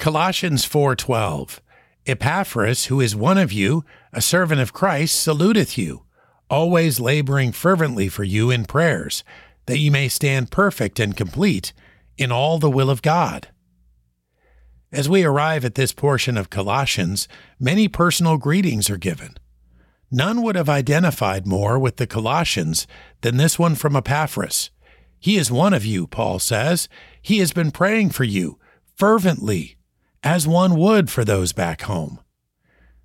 Colossians 4:12 Epaphras, who is one of you, a servant of Christ, saluteth you, always laboring fervently for you in prayers, that ye may stand perfect and complete in all the will of God. As we arrive at this portion of Colossians, many personal greetings are given. None would have identified more with the Colossians than this one from Epaphras. He is one of you, Paul says. He has been praying for you fervently, as one would for those back home.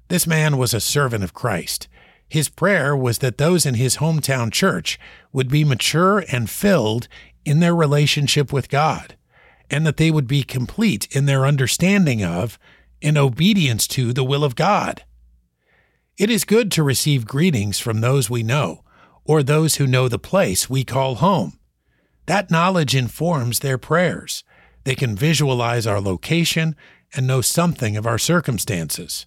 This man was a servant of Christ. His prayer was that those in his hometown church would be mature and filled in their relationship with God, and that they would be complete in their understanding of and obedience to the will of God. It is good to receive greetings from those we know, or those who know the place we call home. That knowledge informs their prayers. They can visualize our location and know something of our circumstances.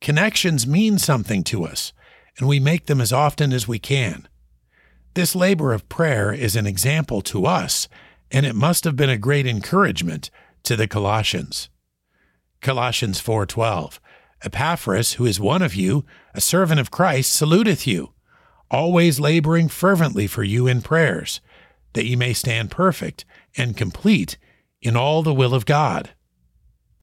Connections mean something to us, and we make them as often as we can. This labor of prayer is an example to us, and it must have been a great encouragement to the Colossians. Colossians 4:12 Epaphras, who is one of you, a servant of Christ, saluteth you, always laboring fervently for you in prayers, that ye may stand perfect and complete in all the will of God.